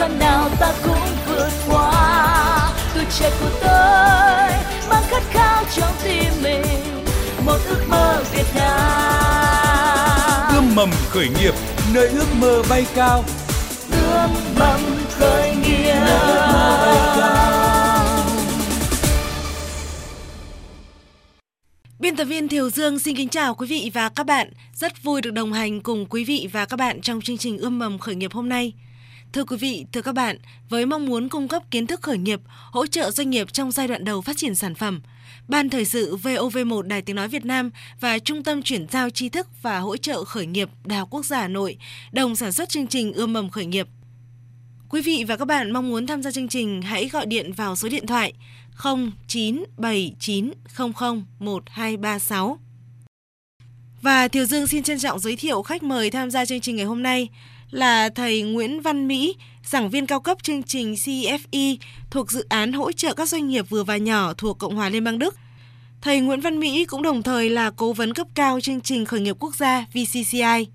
khăn nào ta cũng vượt qua. Tuổi trẻ của tôi mang khát khao trong tim mình. Một ước mơ Việt Nam. Ươm mầm khởi nghiệp nơi ước mơ bay cao. Ươm mầm khởi nghiệp. Biên tập viên Thiều Dương xin kính chào quý vị và các bạn. Rất vui được đồng hành cùng quý vị và các bạn trong chương trình Ươm mầm khởi nghiệp hôm nay. Thưa quý vị, thưa các bạn, với mong muốn cung cấp kiến thức khởi nghiệp, hỗ trợ doanh nghiệp trong giai đoạn đầu phát triển sản phẩm, Ban Thời sự VOV1 Đài Tiếng Nói Việt Nam và Trung tâm Chuyển giao tri thức và hỗ trợ khởi nghiệp Đại học Quốc gia Hà Nội đồng sản xuất chương trình Ươm mầm khởi nghiệp. Quý vị và các bạn mong muốn tham gia chương trình hãy gọi điện vào số điện thoại 0979001236. Và Thiều Dương xin trân trọng giới thiệu khách mời tham gia chương trình ngày hôm nay là thầy Nguyễn Văn Mỹ, giảng viên cao cấp chương trình CFE thuộc dự án hỗ trợ các doanh nghiệp vừa và nhỏ thuộc Cộng hòa Liên bang Đức. Thầy Nguyễn Văn Mỹ cũng đồng thời là cố vấn cấp cao chương trình khởi nghiệp quốc gia VCCI.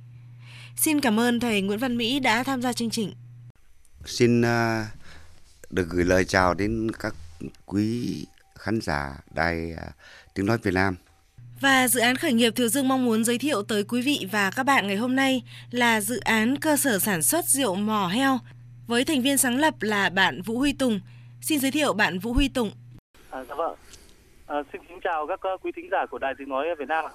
Xin cảm ơn thầy Nguyễn Văn Mỹ đã tham gia chương trình. Xin à, được gửi lời chào đến các quý khán giả đài à, tiếng nói Việt Nam. Và dự án khởi nghiệp Thiều Dương mong muốn giới thiệu tới quý vị và các bạn ngày hôm nay là dự án cơ sở sản xuất rượu mò heo với thành viên sáng lập là bạn Vũ Huy Tùng. Xin giới thiệu bạn Vũ Huy Tùng. À, dạ vâng. À, xin kính chào các quý thính giả của Đài Tiếng Nói Việt Nam.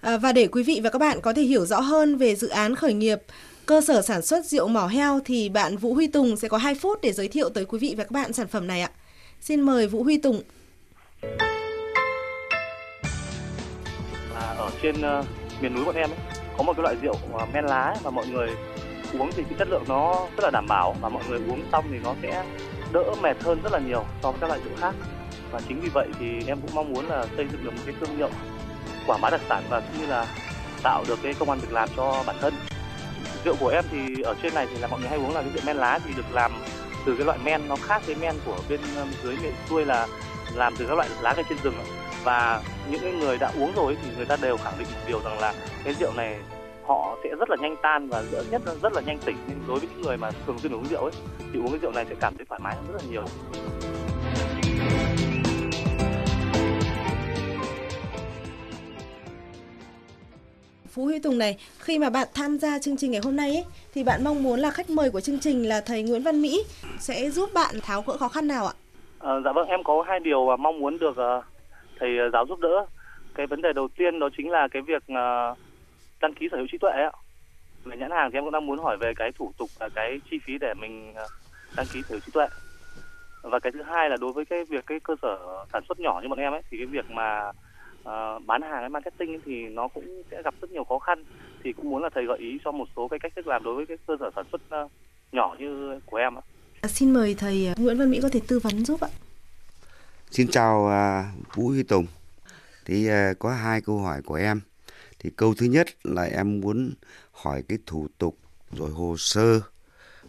À, và để quý vị và các bạn có thể hiểu rõ hơn về dự án khởi nghiệp cơ sở sản xuất rượu mỏ heo thì bạn Vũ Huy Tùng sẽ có 2 phút để giới thiệu tới quý vị và các bạn sản phẩm này ạ. Xin mời Vũ Huy Tùng. Trên uh, miền núi bọn em ấy, có một cái loại rượu uh, men lá mà mọi người uống thì cái chất lượng nó rất là đảm bảo và mọi người uống xong thì nó sẽ đỡ mệt hơn rất là nhiều so với các loại rượu khác. Và chính vì vậy thì em cũng mong muốn là xây dựng được một cái thương hiệu quảng bá đặc sản và cũng như là tạo được cái công an việc làm cho bản thân. Rượu của em thì ở trên này thì là mọi người hay uống là cái rượu men lá thì được làm từ cái loại men nó khác với men của bên ờ, dưới miền xuôi là làm từ các loại lá cây trên rừng và những người đã uống rồi thì người ta đều khẳng định một điều rằng là cái rượu này họ sẽ rất là nhanh tan và rất nhất là rất là nhanh tỉnh nhưng đối với những người mà thường xuyên uống rượu ấy thì uống cái rượu này sẽ cảm thấy thoải mái hơn rất là nhiều Phú Huy Tùng này, khi mà bạn tham gia chương trình ngày hôm nay ấy, thì bạn mong muốn là khách mời của chương trình là thầy Nguyễn Văn Mỹ sẽ giúp bạn tháo gỡ khó khăn nào ạ? À, dạ vâng, em có hai điều mong muốn được uh, thầy ờ, giáo giúp đỡ. Cái vấn đề đầu tiên đó chính là cái việc ờ, đăng ký sở hữu trí tuệ ạ. Về nhãn hàng thì em cũng đang muốn hỏi về cái thủ tục và cái chi phí để mình ờ, đăng ký sở hữu trí tuệ. Và cái thứ hai là đối với cái việc cái cơ sở sản xuất nhỏ như bọn em ấy thì cái việc mà uh, bán hàng hay marketing thì nó cũng sẽ gặp rất nhiều khó khăn thì cũng muốn là thầy gợi ý cho một số cái cách thức làm đối với cái cơ sở sản xuất uh, nhỏ như của em ạ. À, xin mời thầy Nguyễn Văn Mỹ có thể tư vấn giúp ạ. Xin chào à, Vũ Huy Tùng. Thì à, có hai câu hỏi của em. Thì câu thứ nhất là em muốn hỏi cái thủ tục rồi hồ sơ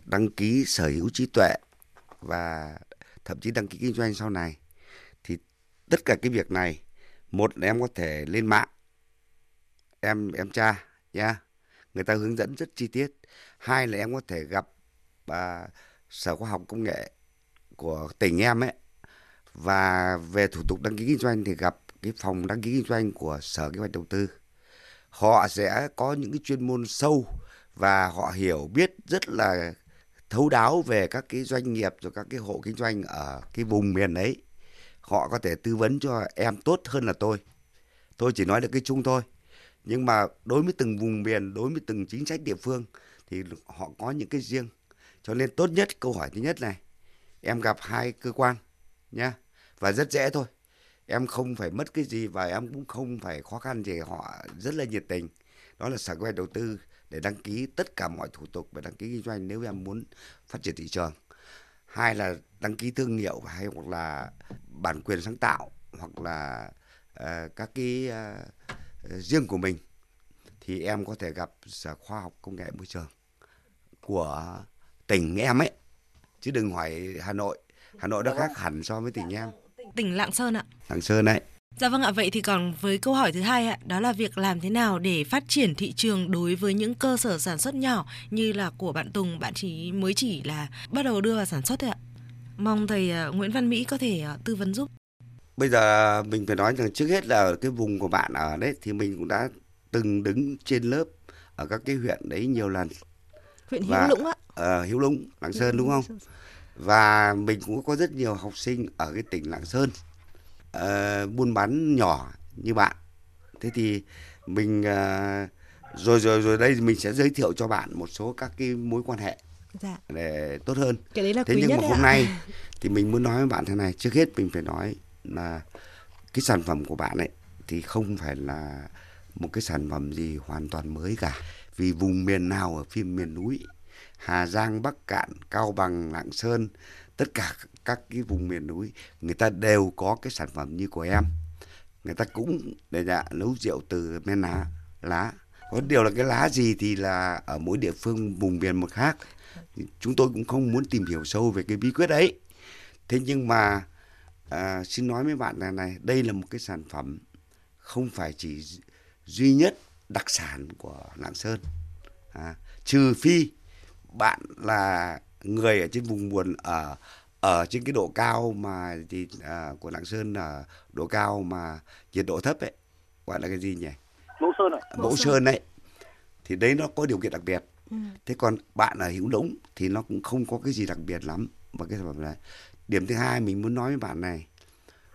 đăng ký sở hữu trí tuệ và thậm chí đăng ký kinh doanh sau này thì tất cả cái việc này một là em có thể lên mạng em em tra nha người ta hướng dẫn rất chi tiết hai là em có thể gặp à, sở khoa học công nghệ của tỉnh em ấy và về thủ tục đăng ký kinh doanh thì gặp cái phòng đăng ký kinh doanh của sở kế hoạch đầu tư. Họ sẽ có những cái chuyên môn sâu và họ hiểu biết rất là thấu đáo về các cái doanh nghiệp rồi các cái hộ kinh doanh ở cái vùng miền ấy. Họ có thể tư vấn cho em tốt hơn là tôi. Tôi chỉ nói được cái chung thôi. Nhưng mà đối với từng vùng miền, đối với từng chính sách địa phương thì họ có những cái riêng. Cho nên tốt nhất, câu hỏi thứ nhất này, em gặp hai cơ quan nhá và rất dễ thôi. Em không phải mất cái gì và em cũng không phải khó khăn gì họ rất là nhiệt tình. Đó là sở kế hoạch đầu tư để đăng ký tất cả mọi thủ tục về đăng ký kinh doanh nếu em muốn phát triển thị trường. Hai là đăng ký thương hiệu hay hoặc là bản quyền sáng tạo hoặc là uh, các cái uh, riêng của mình thì em có thể gặp sở khoa học công nghệ môi trường của tỉnh em ấy. Chứ đừng hỏi Hà Nội. Hà Nội nó khác hẳn so với tỉnh em tỉnh Lạng Sơn ạ Lạng Sơn đấy Dạ vâng ạ, vậy thì còn với câu hỏi thứ hai ạ, đó là việc làm thế nào để phát triển thị trường đối với những cơ sở sản xuất nhỏ như là của bạn Tùng, bạn chỉ mới chỉ là bắt đầu đưa vào sản xuất thôi ạ. Mong thầy uh, Nguyễn Văn Mỹ có thể uh, tư vấn giúp. Bây giờ mình phải nói rằng trước hết là ở cái vùng của bạn ở đấy thì mình cũng đã từng đứng trên lớp ở các cái huyện đấy nhiều lần. Huyện Hiếu Lũng ạ. Ờ, Hiếu Lũng, Lạng Sơn đúng không? Và mình cũng có rất nhiều học sinh ở cái tỉnh Lạng Sơn uh, buôn bán nhỏ như bạn. Thế thì mình uh, rồi rồi rồi đây mình sẽ giới thiệu cho bạn một số các cái mối quan hệ dạ. để tốt hơn. Cái đấy là thế nhưng mà hôm nay thì mình muốn nói với bạn thế này, trước hết mình phải nói là cái sản phẩm của bạn ấy thì không phải là một cái sản phẩm gì hoàn toàn mới cả vì vùng miền nào ở phía miền núi Hà Giang, Bắc Cạn, Cao Bằng, Lạng Sơn, tất cả các cái vùng miền núi người ta đều có cái sản phẩm như của em. Người ta cũng để dạ, nấu rượu từ men lá, lá. Có điều là cái lá gì thì là ở mỗi địa phương vùng miền một khác. Chúng tôi cũng không muốn tìm hiểu sâu về cái bí quyết ấy. Thế nhưng mà à, xin nói với bạn là này, đây là một cái sản phẩm không phải chỉ duy nhất đặc sản của Lạng Sơn. À, trừ phi bạn là người ở trên vùng buồn ở ở trên cái độ cao mà thì à, của Lạng Sơn là độ cao mà nhiệt độ thấp ấy gọi là cái gì nhỉ? Mẫu Sơn ạ. Mẫu Sơn đấy. Thì đấy nó có điều kiện đặc biệt. Ừ. Thế còn bạn ở Hữu Lũng thì nó cũng không có cái gì đặc biệt lắm và cái sản phẩm này. Điểm thứ hai mình muốn nói với bạn này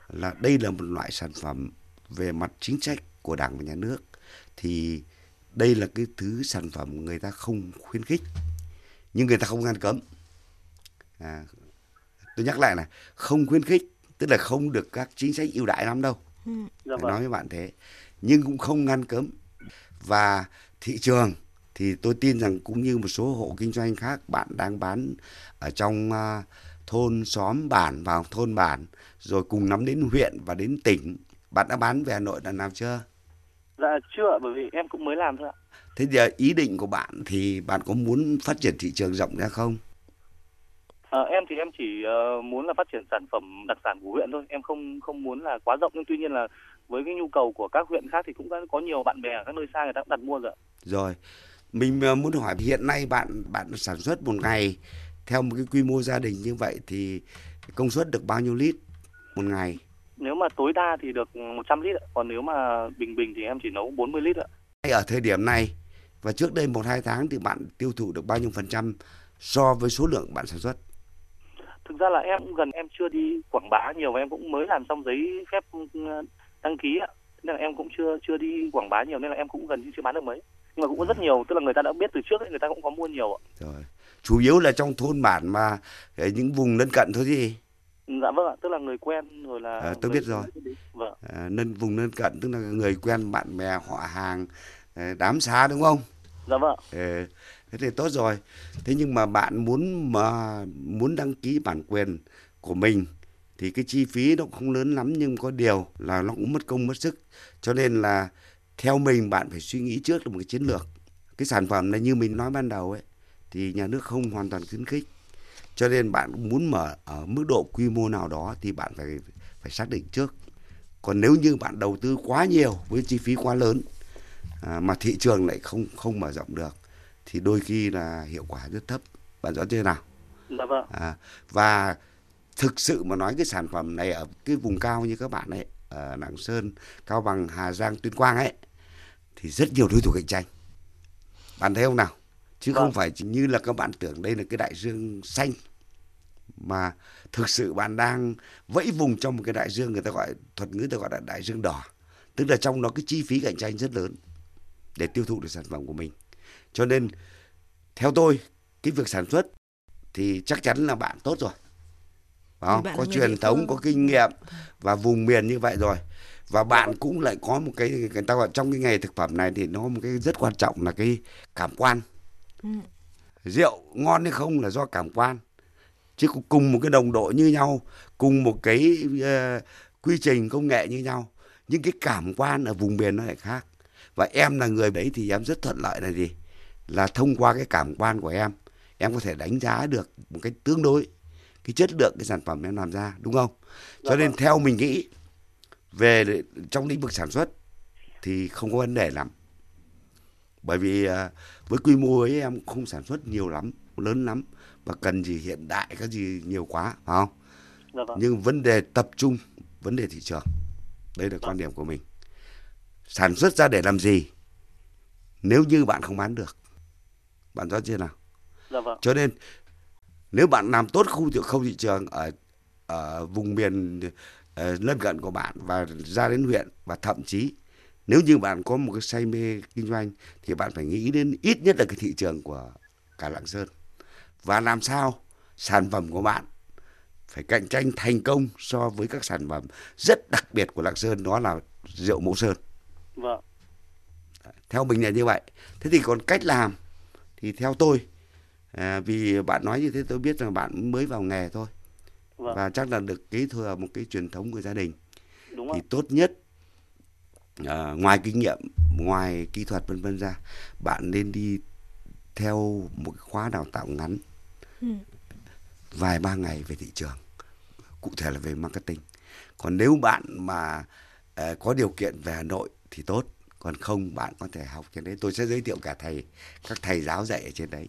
là đây là một loại sản phẩm về mặt chính sách của Đảng và Nhà nước thì đây là cái thứ sản phẩm người ta không khuyến khích nhưng người ta không ngăn cấm. À, tôi nhắc lại này không khuyến khích tức là không được các chính sách ưu đãi lắm đâu. Ừ. Dạ vâng. nói với bạn thế. Nhưng cũng không ngăn cấm. Và thị trường thì tôi tin rằng cũng như một số hộ kinh doanh khác bạn đang bán ở trong à, thôn xóm bản vào thôn bản rồi cùng nắm đến huyện và đến tỉnh. Bạn đã bán về Hà Nội lần nào chưa Dạ chưa bởi vì em cũng mới làm thôi ạ. thế giờ ý định của bạn thì bạn có muốn phát triển thị trường rộng ra không Ờ, em thì em chỉ ờ, muốn là phát triển sản phẩm đặc sản của huyện thôi. Em không không muốn là quá rộng nhưng tuy nhiên là với cái nhu cầu của các huyện khác thì cũng đã có nhiều bạn bè ở các nơi xa người ta cũng đặt mua rồi. ạ. Rồi, mình ờ, muốn hỏi hiện nay bạn bạn sản xuất một ngày theo một cái quy mô gia đình như vậy thì công suất được bao nhiêu lít một ngày? Nếu mà tối đa thì được 100 lít ạ. Còn nếu mà bình bình thì em chỉ nấu 40 lít ạ. Ở thời điểm này và trước đây một hai tháng thì bạn tiêu thụ được bao nhiêu phần trăm so với số lượng bạn sản xuất? Thực ra là em cũng gần em chưa đi quảng bá nhiều và em cũng mới làm xong giấy phép ừ, đăng ký ạ. Nên là em cũng chưa chưa đi quảng bá nhiều nên là em cũng gần như chưa bán được mấy. Nhưng mà cũng có rất nhiều, tức là người ta đã biết từ trước ấy, người ta cũng có mua nhiều ạ. Rồi, chủ yếu là trong thôn bản mà những vùng lân cận thôi gì? Dạ vâng ạ, tức là người quen rồi là À, tôi người- biết rồi. Vâng. À, nên vùng lân cận tức là người quen bạn bè họ hàng ờ, đám xá đúng không? Dạ vâng. ạ. Ờ, thế thì tốt rồi. Thế nhưng mà bạn muốn mà muốn đăng ký bản quyền của mình thì cái chi phí nó cũng không lớn lắm nhưng có điều là nó cũng mất công mất sức. Cho nên là theo mình bạn phải suy nghĩ trước là một cái chiến lược. Cái sản phẩm này như mình nói ban đầu ấy thì nhà nước không hoàn toàn khuyến khích. Cho nên bạn muốn mở ở mức độ quy mô nào đó thì bạn phải phải xác định trước. Còn nếu như bạn đầu tư quá nhiều với chi phí quá lớn à, mà thị trường lại không không mở rộng được thì đôi khi là hiệu quả rất thấp bạn rõ chưa nào Dạ vâng. à, và thực sự mà nói cái sản phẩm này ở cái vùng cao như các bạn ấy ở Lạng Sơn Cao Bằng Hà Giang Tuyên Quang ấy thì rất nhiều đối thủ cạnh tranh bạn thấy không nào chứ Vâng. không phải chỉ như là các bạn tưởng đây là cái đại dương xanh mà thực sự bạn đang vẫy vùng trong một cái đại dương người ta gọi thuật ngữ ta gọi là đại dương đỏ. Tức là trong đó cái chi phí cạnh tranh rất lớn để tiêu thụ được sản phẩm của mình. Cho nên theo tôi cái việc sản xuất thì chắc chắn là bạn tốt rồi. Phải không? có truyền thống có kinh nghiệm và vùng miền như vậy rồi. Và bạn cũng lại có một cái người ta gọi trong cái nghề thực phẩm này thì nó một cái rất quan trọng là cái cảm quan Ừ. rượu ngon hay không là do cảm quan chứ cùng một cái đồng độ như nhau cùng một cái ờ, quy trình công nghệ như nhau nhưng cái cảm quan ở vùng miền nó lại khác và em là người đấy thì em rất thuận lợi là gì là thông qua cái cảm quan của em em có thể đánh giá được một cách tương đối cái chất lượng cái sản phẩm em làm ra đúng không cho Dạ nên vâng. theo mình nghĩ về trong lĩnh vực sản xuất thì không có vấn đề lắm bởi vì à, với quy mô ấy em không sản xuất nhiều lắm lớn lắm và cần gì hiện đại cái gì nhiều quá phải không? Dạ vâng. Nhưng vấn đề tập trung vấn đề thị trường đây là quan điểm của mình. Sản xuất ra để làm gì? Nếu như bạn không bán được bạn rõ chưa nào? Dạ vâng. Cho nên nếu bạn làm tốt khu thị khâu thị trường ở ở vùng miền ờ, lân cận của bạn và ra đến huyện và thậm chí nếu như bạn có một cái say mê kinh doanh thì bạn phải nghĩ đến ít nhất là cái thị trường của cả Lạng Sơn. Và làm sao sản phẩm của bạn phải cạnh tranh thành công so với các sản phẩm rất đặc biệt của Lạng Sơn đó là rượu Mẫu Sơn. Vâng. Theo mình là như vậy. Thế thì còn cách làm thì theo tôi à, vì bạn nói như thế tôi biết rằng bạn mới vào nghề thôi. Vâng. Và chắc là được kế thừa một cái truyền thống của gia đình. Đúng thì ạ. tốt nhất à, ngoài kinh nghiệm ngoài kỹ thuật vân vân ra bạn nên đi theo một cái khóa đào tạo ngắn. Ừ. vài ba ngày về thị trường cụ thể là về marketing. Còn nếu bạn mà ờ, có điều kiện về Hà Nội thì tốt còn không bạn có thể học trên đấy. Tôi sẽ giới thiệu cả thầy các thầy giáo dạy ở trên đấy.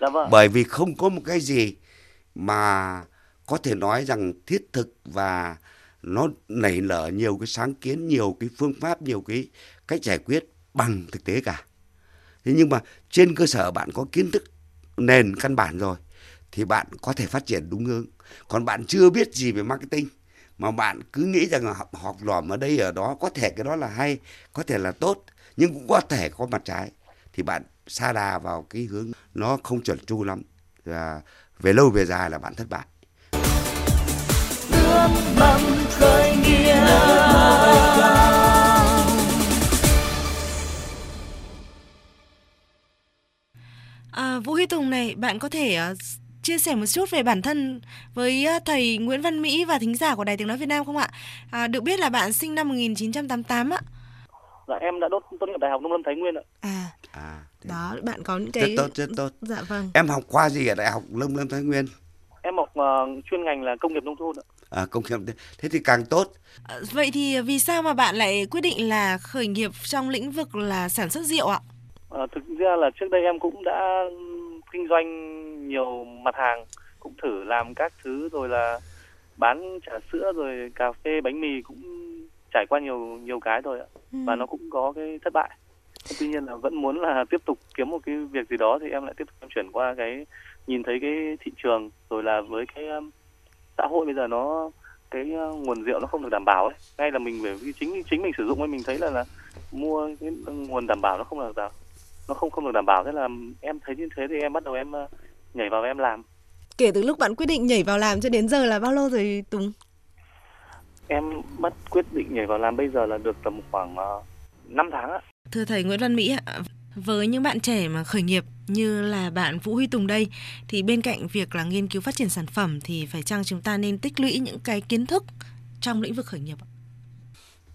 Dạ vâng bởi vì không có một cái gì mà có thể nói rằng thiết thực và nó nảy nở nhiều cái sáng kiến nhiều cái phương pháp nhiều cái cách giải quyết bằng thực tế cả. Thế nhưng mà trên cơ sở bạn có kiến thức nền căn bản rồi thì bạn có thể phát triển đúng hướng. Còn bạn chưa biết gì về marketing mà bạn cứ nghĩ rằng là học, học lỏm ở đây ở đó có thể cái đó là hay có thể là tốt nhưng cũng có thể có mặt trái thì bạn xa đà vào cái hướng nó không chuẩn chu lắm. Và về lâu về dài là bạn thất bại khởi À, Vũ Huy Tùng này, bạn có thể ờ, chia sẻ một chút về bản thân với ờ, thầy Nguyễn Văn Mỹ và thính giả của Đài Tiếng Nói Việt Nam không ạ? À, được biết là bạn sinh năm 1988 ạ. dạ em đã đốt tốt nghiệp đại học nông lâm thái nguyên ạ À, à đó, bạn có những rất cái... tốt rất tốt Dạ vâng. em học khoa gì ở đại học lâm lâm thái nguyên em học ờ, chuyên ngành là công nghiệp nông thôn ạ à, công nghiệp thế- thì càng tốt Ờ, Vậy thì vì sao mà bạn lại quyết định là khởi nghiệp trong lĩnh vực là sản xuất rượu ạ? Ờ, thực ra là trước đây em cũng đã kinh doanh nhiều mặt hàng cũng thử làm các thứ rồi là bán trà sữa rồi cà phê bánh mì cũng trải qua nhiều nhiều cái rồi ạ Ừ. và nó cũng có cái thất bại tuy nhiên là vẫn muốn là tiếp tục kiếm một cái việc gì đó thì em lại tiếp tục em chuyển qua cái nhìn thấy cái thị trường rồi là với cái um, xã hội bây giờ nó cái uh, nguồn rượu nó không được đảm bảo ấy. Ngay là mình phải chính chính mình sử dụng ấy mình thấy là là mua cái nguồn đảm bảo nó không được đảm nó không không được đảm bảo. Thế là em thấy như thế thì em bắt đầu em uh, nhảy vào và em làm. Kể từ lúc bạn quyết định nhảy vào làm cho đến giờ là bao lâu rồi Tùng? em bắt quyết định nhảy vào làm bây giờ là được tầm khoảng uh, 5 tháng ạ. Thưa thầy Nguyễn Văn Mỹ ạ, với những bạn trẻ mà khởi nghiệp như là bạn Vũ Huy Tùng đây thì bên cạnh việc là nghiên cứu phát triển sản phẩm thì phải chăng chúng ta nên tích lũy những cái kiến thức trong lĩnh vực khởi nghiệp ạ?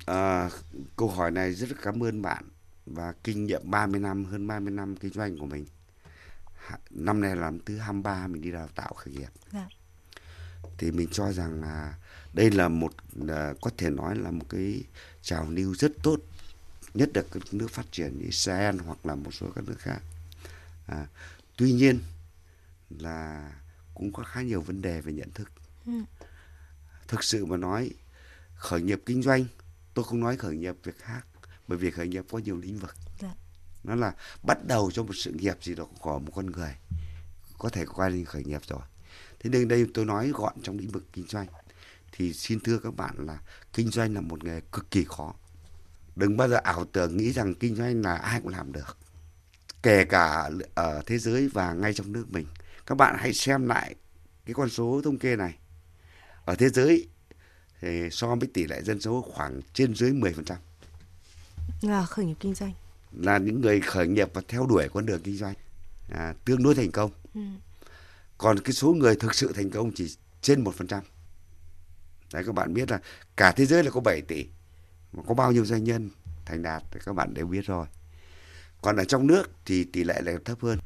à, câu hỏi này rất cảm ơn bạn và kinh nghiệm 30 năm hơn 30 năm kinh doanh của mình năm nay là năm thứ 23 mình đi đào tạo khởi nghiệp Dạ. thì mình cho rằng là đây là một à, có thể nói là một cái trào lưu rất tốt nhất là các nước phát triển như Israel hoặc là một số các nước khác. À, tuy nhiên là cũng có khá nhiều vấn đề về nhận thức. Ừ. thực sự mà nói khởi nghiệp kinh doanh tôi không nói khởi nghiệp việc khác bởi vì khởi nghiệp có nhiều lĩnh vực. Dạ. nó là bắt đầu cho một sự nghiệp gì đó của một con người có thể qua đến khởi nghiệp rồi. Thế nên đây tôi nói gọn trong lĩnh vực kinh doanh. Thì xin thưa các bạn là kinh doanh là một nghề cực kỳ khó đừng bao giờ ảo tưởng nghĩ rằng kinh doanh là ai cũng làm được. Kể cả ở thế giới và ngay trong nước mình. Các bạn hãy xem lại cái con số thống kê này. Ở thế giới thì so với tỷ lệ dân số khoảng trên dưới 10% Là khởi nghiệp kinh doanh. là những người khởi nghiệp và theo đuổi con đường kinh doanh. À, tương đối thành công. Ừ. còn cái số người thực sự thành công chỉ trên 1%. Đấy các bạn biết là cả thế giới là có 7 tỷ có bao nhiêu doanh nhân thành đạt thì các bạn đều biết rồi. Còn ở trong nước thì tỷ lệ lại thấp hơn.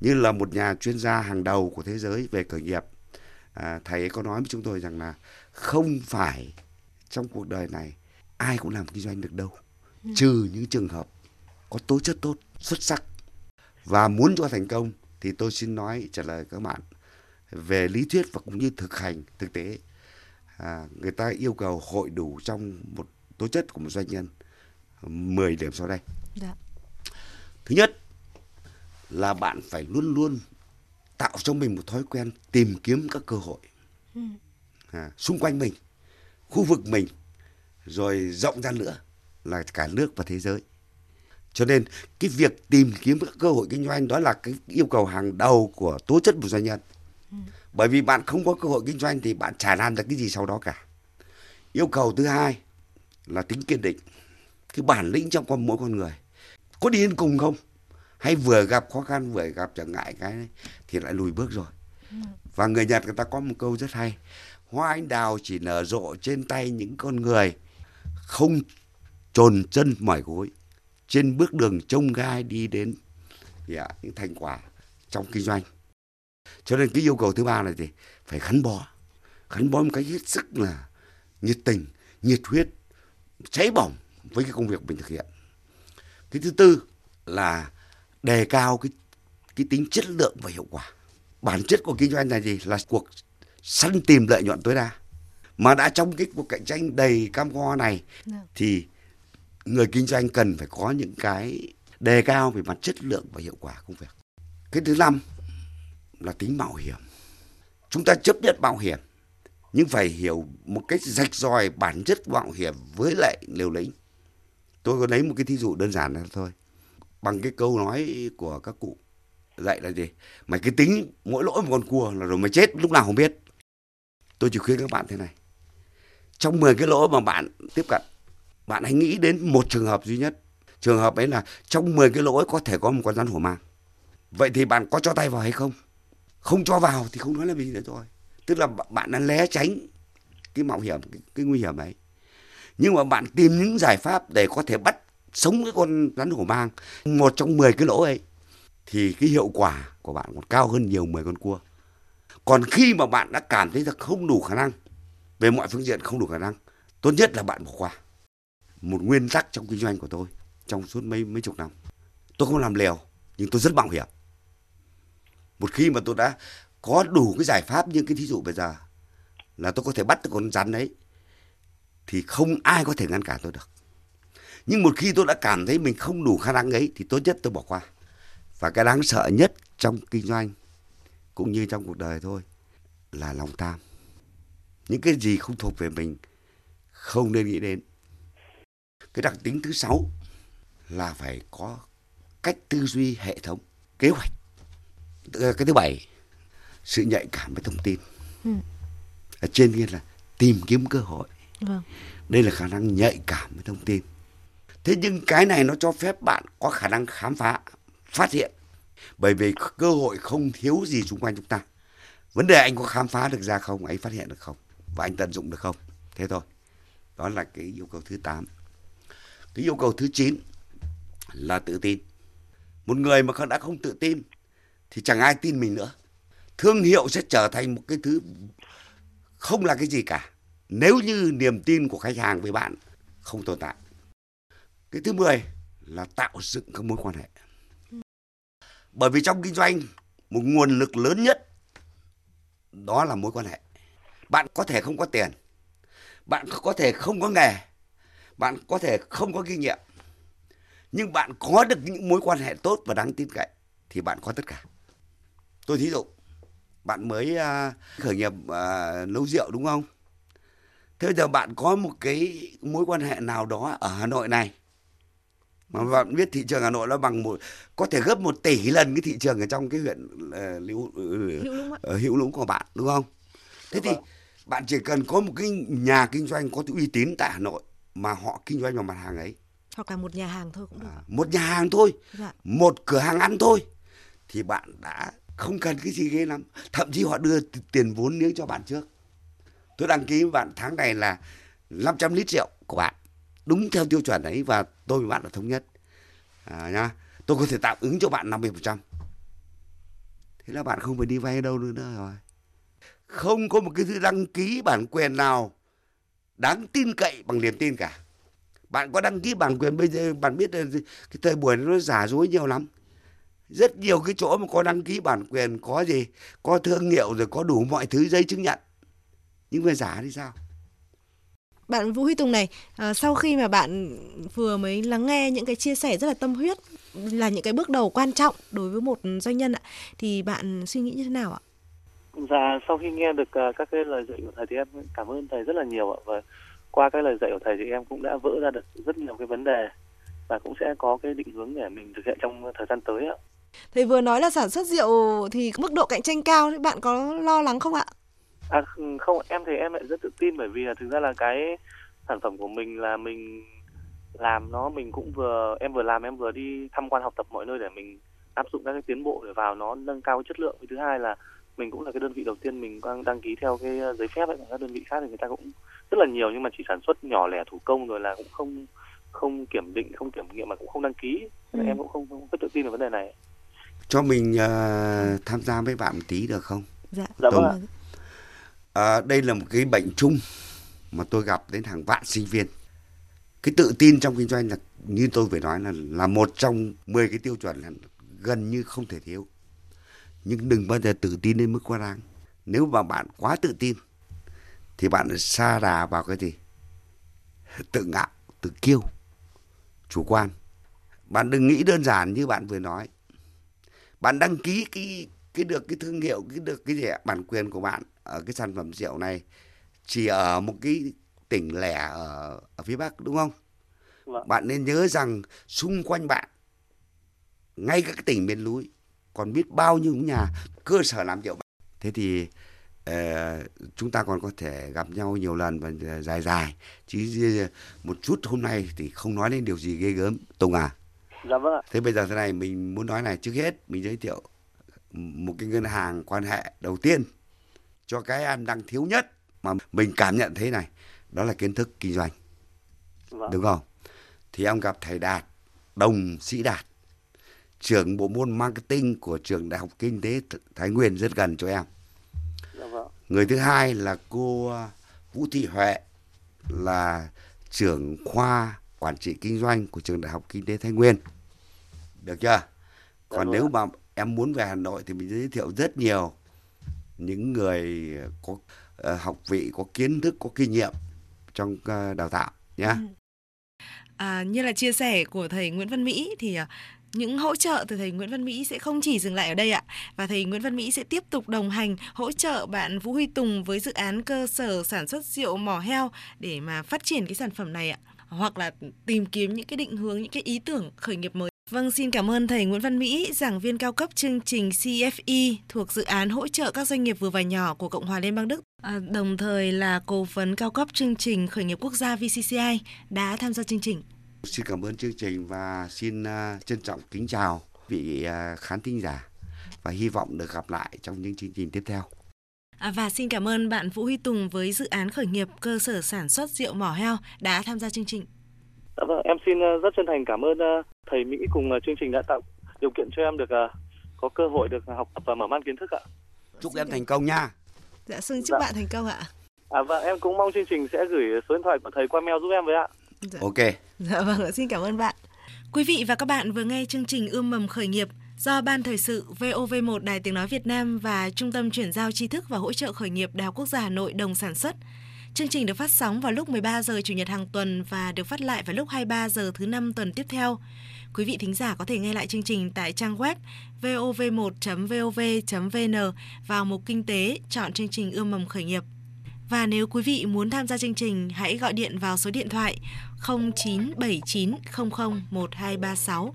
Như là một nhà chuyên gia hàng đầu của thế giới về khởi nghiệp, à, thầy ấy có nói với chúng tôi rằng là không phải trong cuộc đời này ai cũng làm kinh doanh được đâu trừ những trường hợp có tố chất tốt xuất sắc và muốn cho thành công thì tôi xin nói trả lời các bạn về lý thuyết và cũng như thực hành thực tế à, người ta yêu cầu hội đủ trong một tố chất của một doanh nhân 10 điểm sau đây. Dạ. thứ nhất là bạn phải luôn luôn tạo cho mình một thói quen tìm kiếm các cơ hội à, xung quanh mình khu vực mình rồi rộng ra nữa là cả nước và thế giới. Cho nên cái việc tìm kiếm các cơ hội kinh doanh đó là cái yêu cầu hàng đầu của tố chất một doanh nhân. Bởi vì bạn không có cơ hội kinh doanh thì bạn chả làm được cái gì sau đó cả. Yêu cầu thứ hai là tính kiên định. Cái bản lĩnh trong con mỗi con người. Có đi đến cùng không? Hay vừa gặp khó khăn vừa gặp trở ngại cái thì lại lùi bước rồi. Và người nhật người ta có một câu rất hay. Hoa anh đào chỉ nở rộ trên tay những con người không trồn chân mỏi gối. Trên bước đường trông gai đi đến dạ, những thành quả trong kinh doanh. Cho nên cái yêu cầu thứ ba là gì? Phải gắn bó. Gắn bó một cách hết sức là nhiệt tình nhiệt huyết cháy bỏng với cái công việc mình thực hiện. Cái thứ tư là đề cao cái cái tính chất lượng và hiệu quả. Bản chất của kinh doanh là gì là cuộc săn tìm lợi nhuận tối đa. Mà đã trong cái cuộc cạnh tranh đầy cam go này thì người kinh doanh cần phải có những cái đề cao về mặt chất lượng và hiệu quả công việc. Cái thứ năm là tính mạo hiểm. Chúng ta chấp nhận mạo hiểm nhưng phải hiểu một cách rạch ròi bản chất mạo hiểm với lại liều lĩnh. Tôi có lấy một cái thí dụ đơn giản thôi. Bằng cái câu nói của các cụ dạy là gì? Mày cứ tính mỗi lỗi một con cua là rồi mày chết, lúc nào không biết. Tôi chỉ khuyên các bạn thế này. Trong 10 cái lỗi mà bạn tiếp cận, bạn hãy nghĩ đến một trường hợp duy nhất. Trường hợp ấy là trong 10 cái lỗi có thể có một con rắn hổ mang. Vậy thì bạn có cho tay vào hay không? Không cho vào thì không nói là gì nữa rồi tức là bạn đã né tránh cái mạo hiểm cái, cái nguy hiểm ấy. Nhưng mà bạn tìm những giải pháp để có thể bắt sống cái con rắn hổ mang một trong 10 cái lỗ ấy thì cái hiệu quả của bạn còn cao hơn nhiều 10 con cua. Còn khi mà bạn đã cảm thấy là không đủ khả năng về mọi phương diện không đủ khả năng tốt nhất là bạn bỏ qua. Một nguyên tắc trong kinh doanh của tôi trong suốt mấy mấy chục năm. Tôi không làm liều nhưng tôi rất mạo hiểm. Một khi mà tôi đã có đủ cái giải pháp như cái thí dụ bây giờ là tôi có thể bắt được con rắn đấy, thì không ai có thể ngăn cản tôi được. Nhưng một khi tôi đã cảm thấy mình không đủ khả năng ấy, thì tốt nhất tôi bỏ qua. Và cái đáng sợ nhất trong kinh doanh cũng như trong cuộc đời thôi là lòng tham. Những cái gì không thuộc về mình không nên nghĩ đến. Cái đặc tính thứ sáu là phải có cách tư duy hệ thống, kế hoạch. Cái thứ bảy sự nhạy cảm với thông tin. Ừ. ở trên kia là tìm kiếm cơ hội. Vâng. đây là khả năng nhạy cảm với thông tin. Thế nhưng cái này nó cho phép bạn có khả năng khám phá phát hiện. Bởi vì cơ hội không thiếu gì xung quanh chúng ta. Vấn đề anh có khám phá được ra không anh phát hiện được không? Và anh tận dụng được không? Thế thôi. Đó là cái yêu cầu thứ 8 cái yêu cầu thứ 9 là tự tin. Một người mà đã không tự tin thì chẳng ai tin mình nữa thương hiệu sẽ trở thành một cái thứ không là cái gì cả. Nếu như niềm tin của khách hàng với bạn không tồn tại. Cái thứ 10 là tạo dựng các mối quan hệ. Bởi vì trong kinh doanh, một nguồn lực lớn nhất, đó là mối quan hệ. Bạn có thể không có tiền, bạn có thể không có nghề, bạn có thể không có kinh nghiệm, nhưng bạn có được những mối quan hệ tốt và đáng tin cậy thì bạn có tất cả. Tôi thí dụ bạn mới à, khởi nghiệp à, nấu rượu đúng không? Thế giờ bạn có một cái mối quan hệ nào đó ở hà nội này? Mà bạn biết thị trường hà nội nó bằng một có thể gấp một tỷ lần cái thị trường ở trong cái huyện uh, hữu, Hữu Lũng hữu của bạn đúng không? Thế thì bạn chỉ cần có một cái nhà kinh doanh có uy tín tại hà nội mà họ kinh doanh vào mặt hàng ấy. Hoặc là một nhà hàng thôi cũng được. à, một nhà hàng thôi. Dạ. một cửa hàng ăn thôi. Thì bạn đã không cần cái gì ghê lắm. Thậm chí họ đưa tiền vốn liếng cho bạn trước. Tôi đăng ký với bạn tháng này là 500 lít rượu của bạn. Đúng theo tiêu chuẩn ấy và tôi với bạn là thống nhất. À, nhá. Tôi có thể tạm ứng cho bạn 50% thế là bạn không phải đi vay đâu nữa, nữa rồi. Không có một cái thứ đăng ký bản quyền nào đáng tin cậy bằng niềm tin cả. Bạn có đăng ký bản quyền bây giờ bạn biết cái thời buổi nó giả dối nhiều lắm rất nhiều cái chỗ mà có đăng ký bản quyền có gì có thương hiệu rồi có đủ mọi thứ giấy chứng nhận nhưng mà giả thì sao bạn Vũ Huy Tùng này, à, sau khi mà bạn vừa mới lắng nghe những cái chia sẻ rất là tâm huyết là những cái bước đầu quan trọng đối với một doanh nhân ạ, thì bạn suy nghĩ như thế nào ạ? Dạ, sau khi nghe được uh, các cái lời dạy của thầy thì em cảm ơn thầy rất là nhiều ạ và qua cái lời dạy của thầy thì em cũng đã vỡ ra được rất nhiều cái vấn đề và cũng sẽ có cái định hướng để mình thực hiện trong thời gian tới ạ. Thầy vừa nói là sản xuất rượu thì mức độ cạnh tranh cao, bạn có lo lắng không ạ? À không, em thì em lại rất tự tin bởi vì là thực ra là cái sản phẩm của mình là mình làm nó mình cũng vừa em vừa làm em vừa đi tham quan học tập mọi nơi để mình áp dụng các cái tiến bộ để vào nó nâng cao chất lượng. Thứ hai là mình cũng là cái đơn vị đầu tiên mình đang đăng ký theo cái ờ, giấy phép ấy các đơn vị khác thì người ta cũng rất là nhiều nhưng mà chỉ sản xuất nhỏ lẻ thủ công rồi là cũng không không kiểm định không kiểm nghiệm mà cũng không đăng ký ừ. em cũng không, không rất tự tin về vấn đề này cho mình uh, tham gia với bạn một tí được không? Dạ. Dạ vâng ạ. À, đây là một cái bệnh chung mà tôi gặp đến hàng vạn sinh viên. Cái tự tin trong kinh doanh là như tôi vừa nói là là một trong 10 cái tiêu chuẩn là gần như không thể thiếu. Nhưng đừng bao giờ tự tin đến mức quá đáng. Nếu mà bạn quá tự tin thì bạn xa đà vào cái gì? Tự ngạo tự kiêu chủ quan. Bạn đừng nghĩ đơn giản như bạn vừa nói bạn đăng ký cái cái được cái thương hiệu cái được cái gì bản quyền của bạn ở cái sản phẩm rượu này chỉ ở một cái tỉnh lẻ ở ở phía bắc đúng không? Vâng. bạn nên nhớ rằng xung quanh bạn ngay các tỉnh miền núi còn biết bao nhiêu nhà cơ sở làm rượu. Thế thì uh, chúng ta còn có thể gặp nhau nhiều lần và dài dài. Chứ một chút hôm nay thì không nói đến điều gì ghê gớm. Tùng à dạ vâng ạ thế bây giờ thế này mình muốn nói này trước hết mình giới thiệu một cái ngân hàng quan hệ đầu tiên cho cái anh đang thiếu nhất mà mình cảm nhận thế này đó là kiến thức kinh doanh vâng. đúng không thì ông gặp thầy đạt đồng sĩ đạt trưởng bộ môn marketing của trường đại học kinh tế thái nguyên rất gần cho em dạ vâng. người thứ hai là cô vũ thị huệ là trưởng khoa quản trị kinh doanh của trường đại học kinh tế thái nguyên. Được chưa? Dạ còn vâng nếu mà em muốn về hà nội thì mình giới thiệu rất nhiều những người có ờ, học vị có kiến thức có kinh nghiệm trong ờ, đào tạo nhá. À, như là chia sẻ của thầy Nguyễn Văn Mỹ thì à, những hỗ trợ từ thầy Nguyễn Văn Mỹ sẽ không chỉ dừng lại ở đây ạ. Và thầy Nguyễn Văn Mỹ sẽ tiếp tục đồng hành hỗ trợ bạn Vũ Huy Tùng với dự án cơ sở sản xuất rượu mỏ heo để mà phát triển cái sản phẩm này ạ hoặc là tìm kiếm những cái định hướng những cái ý tưởng khởi nghiệp mới. Vâng, xin cảm ơn thầy Nguyễn Văn Mỹ, giảng viên cao cấp chương trình CFE thuộc dự án hỗ trợ các doanh nghiệp vừa và nhỏ của Cộng hòa Liên bang Đức, à, đồng thời là cố vấn cao cấp chương trình khởi nghiệp quốc gia VCCI đã tham gia chương trình. xin cảm ơn chương trình và xin uh, trân trọng kính chào vị uh, khán thính giả và hy vọng được gặp lại trong những chương trình tiếp theo À, và xin cảm ơn bạn Vũ Huy Tùng với dự án khởi nghiệp cơ sở sản xuất rượu mỏ heo đã tham gia chương trình. Dạ vâng, em xin ờ, rất chân thành cảm ơn ờ, thầy Mỹ cùng ờ, chương trình đã tạo điều kiện cho em được có cơ hội được học tập và mở mang kiến thức ạ. chúc em thành công nha Dạ, xin chúc Dạ. bạn thành công ạ. À và em cũng mong chương trình sẽ gửi số điện thoại của thầy qua mail giúp em với ạ. Dạ. ok Dạ vâng, xin cảm ơn bạn. Quý vị và các bạn vừa nghe chương trình Ươm mầm khởi nghiệp do Ban Thời sự VOV1 Đài Tiếng Nói Việt Nam và Trung tâm Chuyển giao tri thức và hỗ trợ khởi nghiệp Đại học Quốc gia Hà Nội đồng sản xuất. Chương trình được phát sóng vào lúc 13 giờ Chủ nhật hàng tuần và được phát lại vào lúc 23 giờ thứ năm tuần tiếp theo. Quý vị thính giả có thể nghe lại chương trình tại trang web vov1.vov.vn vào mục Kinh tế, chọn chương trình Ươm mầm khởi nghiệp. Và nếu quý vị muốn tham gia chương trình, hãy gọi điện vào số điện thoại 0979001236.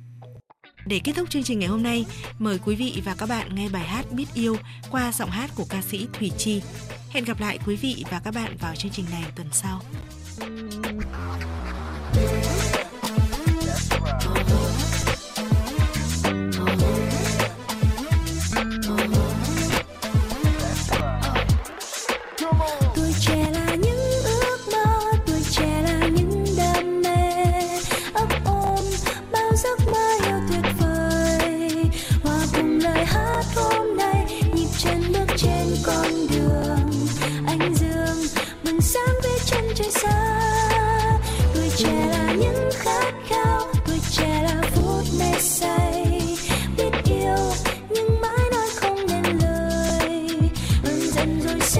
Để kết thúc chương trình ngày hôm nay, mời quý vị và các bạn nghe bài hát Biết Yêu qua giọng hát của ca sĩ Thủy Chi. Hẹn gặp lại quý vị và các bạn vào chương trình này tuần sau. 总有些